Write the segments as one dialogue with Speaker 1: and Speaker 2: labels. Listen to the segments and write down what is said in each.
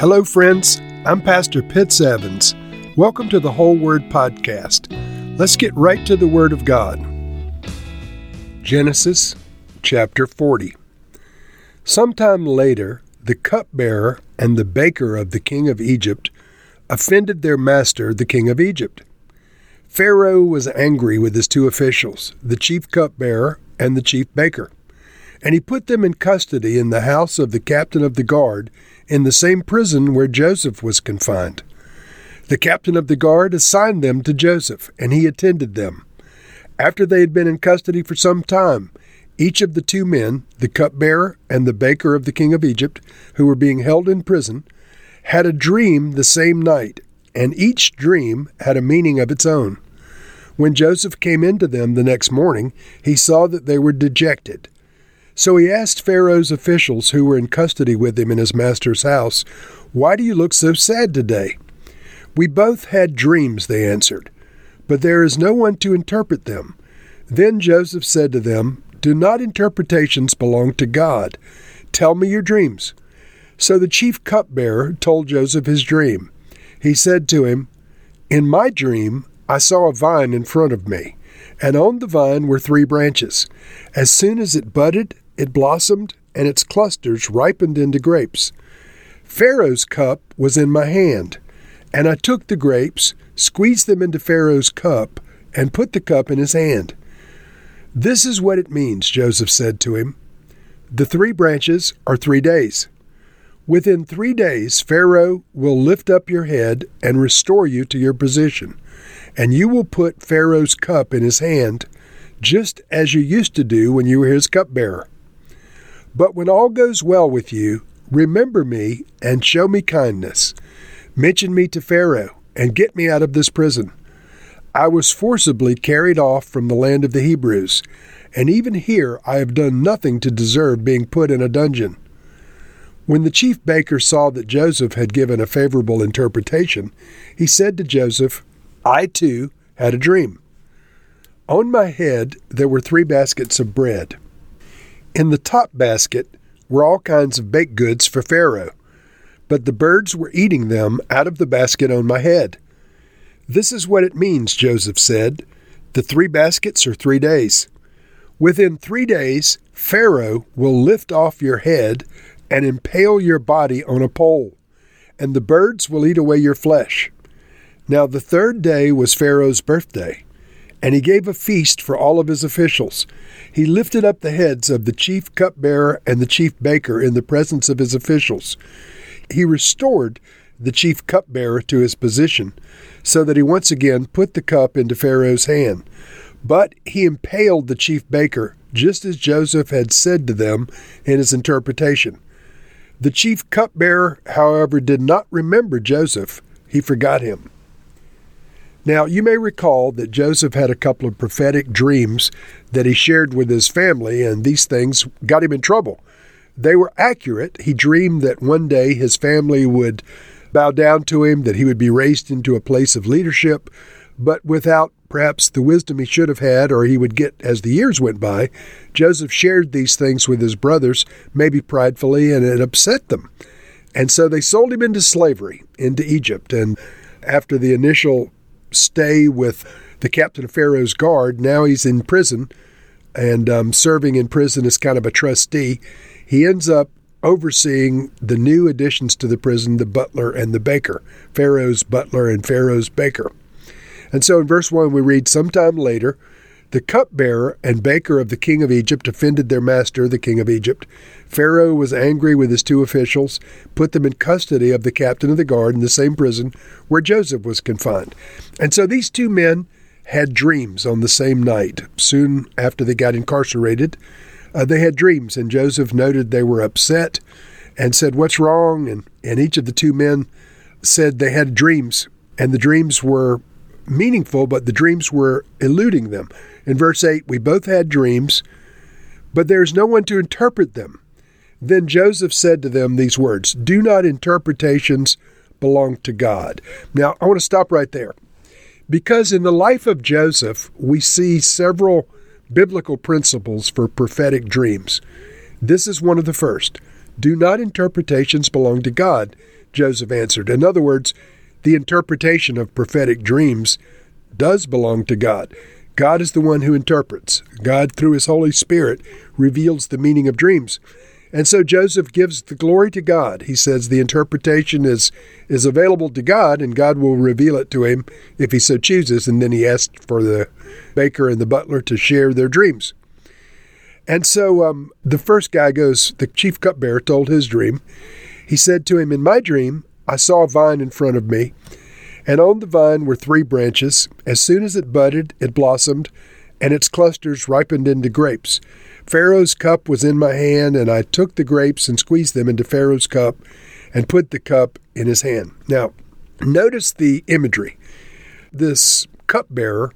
Speaker 1: Hello, friends. I'm Pastor Pitts Evans. Welcome to the Whole Word Podcast. Let's get right to the Word of God. Genesis chapter 40. Sometime later, the cupbearer and the baker of the king of Egypt offended their master, the king of Egypt. Pharaoh was angry with his two officials, the chief cupbearer and the chief baker, and he put them in custody in the house of the captain of the guard in the same prison where Joseph was confined. The captain of the guard assigned them to Joseph, and he attended them. After they had been in custody for some time, each of the two men, the cupbearer and the baker of the king of Egypt, who were being held in prison, had a dream the same night, and each dream had a meaning of its own. When Joseph came into them the next morning, he saw that they were dejected. So he asked Pharaoh's officials who were in custody with him in his master's house, Why do you look so sad today? We both had dreams, they answered, but there is no one to interpret them. Then Joseph said to them, Do not interpretations belong to God? Tell me your dreams. So the chief cupbearer told Joseph his dream. He said to him, In my dream I saw a vine in front of me, and on the vine were three branches. As soon as it budded, it blossomed, and its clusters ripened into grapes. Pharaoh's cup was in my hand, and I took the grapes, squeezed them into Pharaoh's cup, and put the cup in his hand. This is what it means, Joseph said to him. The three branches are three days. Within three days, Pharaoh will lift up your head and restore you to your position, and you will put Pharaoh's cup in his hand, just as you used to do when you were his cupbearer. But when all goes well with you, remember me and show me kindness. Mention me to Pharaoh and get me out of this prison. I was forcibly carried off from the land of the Hebrews, and even here I have done nothing to deserve being put in a dungeon. When the chief baker saw that Joseph had given a favorable interpretation, he said to Joseph, I too had a dream. On my head there were three baskets of bread. In the top basket were all kinds of baked goods for Pharaoh, but the birds were eating them out of the basket on my head. This is what it means, Joseph said. The three baskets are three days. Within three days, Pharaoh will lift off your head and impale your body on a pole, and the birds will eat away your flesh. Now the third day was Pharaoh's birthday and he gave a feast for all of his officials. He lifted up the heads of the chief cupbearer and the chief baker in the presence of his officials. He restored the chief cupbearer to his position, so that he once again put the cup into Pharaoh's hand. But he impaled the chief baker, just as Joseph had said to them in his interpretation. The chief cupbearer, however, did not remember Joseph, he forgot him. Now, you may recall that Joseph had a couple of prophetic dreams that he shared with his family, and these things got him in trouble. They were accurate. He dreamed that one day his family would bow down to him, that he would be raised into a place of leadership, but without perhaps the wisdom he should have had, or he would get as the years went by. Joseph shared these things with his brothers, maybe pridefully, and it upset them. And so they sold him into slavery, into Egypt. And after the initial stay with the captain of Pharaoh's guard. Now he's in prison and um, serving in prison as kind of a trustee. He ends up overseeing the new additions to the prison, the butler and the baker, Pharaoh's butler and Pharaoh's baker. And so in verse 1, we read, Sometime later, the cupbearer and baker of the king of Egypt offended their master, the king of Egypt. Pharaoh was angry with his two officials, put them in custody of the captain of the guard in the same prison where Joseph was confined. And so these two men had dreams on the same night. Soon after they got incarcerated, uh, they had dreams, and Joseph noted they were upset and said, What's wrong? And, and each of the two men said they had dreams, and the dreams were meaningful, but the dreams were eluding them. In verse 8, we both had dreams, but there is no one to interpret them. Then Joseph said to them these words Do not interpretations belong to God. Now, I want to stop right there. Because in the life of Joseph, we see several biblical principles for prophetic dreams. This is one of the first. Do not interpretations belong to God? Joseph answered. In other words, the interpretation of prophetic dreams does belong to God. God is the one who interprets. God, through His Holy Spirit, reveals the meaning of dreams. And so Joseph gives the glory to God. He says the interpretation is, is available to God, and God will reveal it to him if he so chooses. And then he asked for the baker and the butler to share their dreams. And so um, the first guy goes, the chief cupbearer told his dream. He said to him, In my dream, I saw a vine in front of me, and on the vine were three branches. As soon as it budded, it blossomed, and its clusters ripened into grapes. Pharaoh's cup was in my hand, and I took the grapes and squeezed them into Pharaoh's cup and put the cup in his hand. Now, notice the imagery. This cupbearer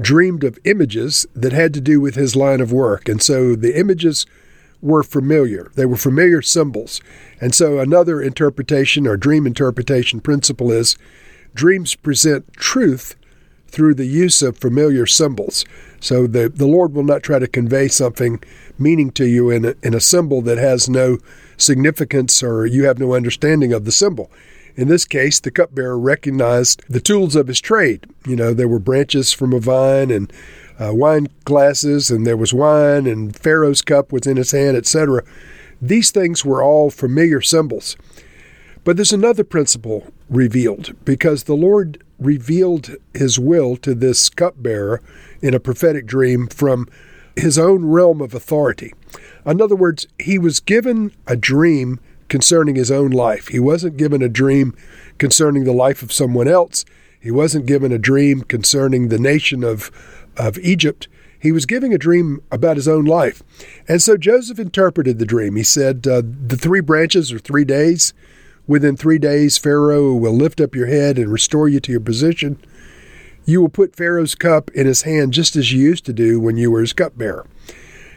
Speaker 1: dreamed of images that had to do with his line of work, and so the images were familiar. They were familiar symbols. And so, another interpretation or dream interpretation principle is dreams present truth through the use of familiar symbols. So the, the Lord will not try to convey something meaning to you in a, in a symbol that has no significance or you have no understanding of the symbol. In this case, the cupbearer recognized the tools of his trade. You know, there were branches from a vine and uh, wine glasses, and there was wine, and Pharaoh's cup was in his hand, etc. These things were all familiar symbols. But there's another principle revealed because the Lord revealed his will to this cupbearer in a prophetic dream from his own realm of authority. In other words, he was given a dream concerning his own life. He wasn't given a dream concerning the life of someone else. He wasn't given a dream concerning the nation of, of Egypt. He was giving a dream about his own life. And so Joseph interpreted the dream. He said, uh, The three branches are three days. Within three days, Pharaoh will lift up your head and restore you to your position. You will put Pharaoh's cup in his hand just as you used to do when you were his cupbearer.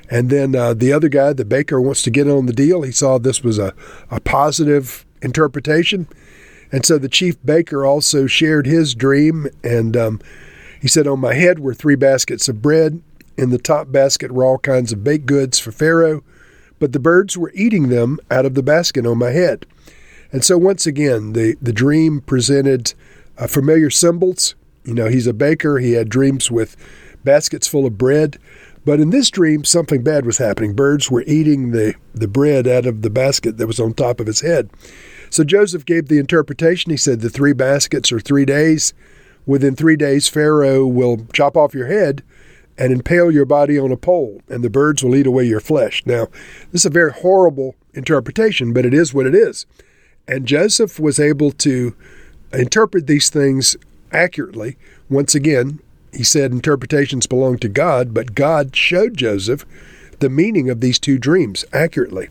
Speaker 1: And then uh, the other guy, the baker, wants to get on the deal. He saw this was a, a positive interpretation. And so the chief baker also shared his dream. And um, he said, On my head were three baskets of bread. In the top basket were all kinds of baked goods for Pharaoh, but the birds were eating them out of the basket on my head. And so, once again, the, the dream presented uh, familiar symbols. You know, he's a baker, he had dreams with baskets full of bread. But in this dream, something bad was happening. Birds were eating the, the bread out of the basket that was on top of his head. So Joseph gave the interpretation. He said, The three baskets are three days. Within three days, Pharaoh will chop off your head and impale your body on a pole, and the birds will eat away your flesh. Now, this is a very horrible interpretation, but it is what it is. And Joseph was able to interpret these things accurately. Once again, he said interpretations belong to God, but God showed Joseph the meaning of these two dreams accurately.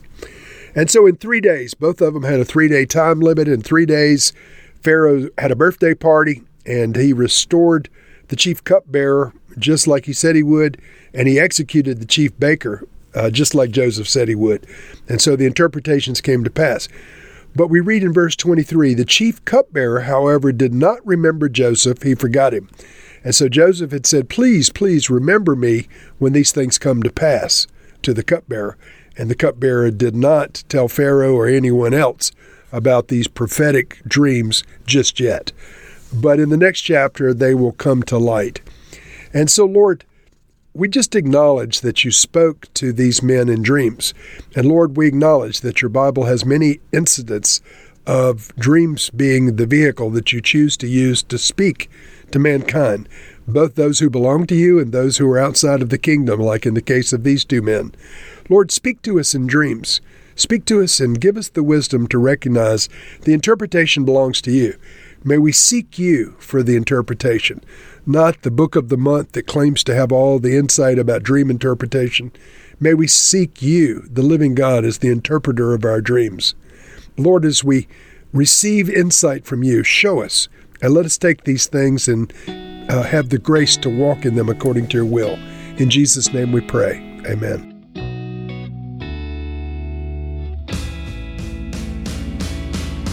Speaker 1: And so in three days, both of them had a three day time limit. In three days, Pharaoh had a birthday party and he restored the chief cupbearer just like he said he would, and he executed the chief baker uh, just like Joseph said he would. And so the interpretations came to pass. But we read in verse 23 the chief cupbearer, however, did not remember Joseph, he forgot him. And so Joseph had said, Please, please remember me when these things come to pass to the cupbearer. And the cupbearer did not tell Pharaoh or anyone else about these prophetic dreams just yet. But in the next chapter, they will come to light. And so, Lord, we just acknowledge that you spoke to these men in dreams. And Lord, we acknowledge that your Bible has many incidents of dreams being the vehicle that you choose to use to speak to mankind, both those who belong to you and those who are outside of the kingdom, like in the case of these two men. Lord, speak to us in dreams. Speak to us and give us the wisdom to recognize the interpretation belongs to you. May we seek you for the interpretation, not the book of the month that claims to have all the insight about dream interpretation. May we seek you, the living God, as the interpreter of our dreams. Lord, as we receive insight from you, show us and let us take these things and uh, have the grace to walk in them according to your will. In Jesus' name we pray. Amen.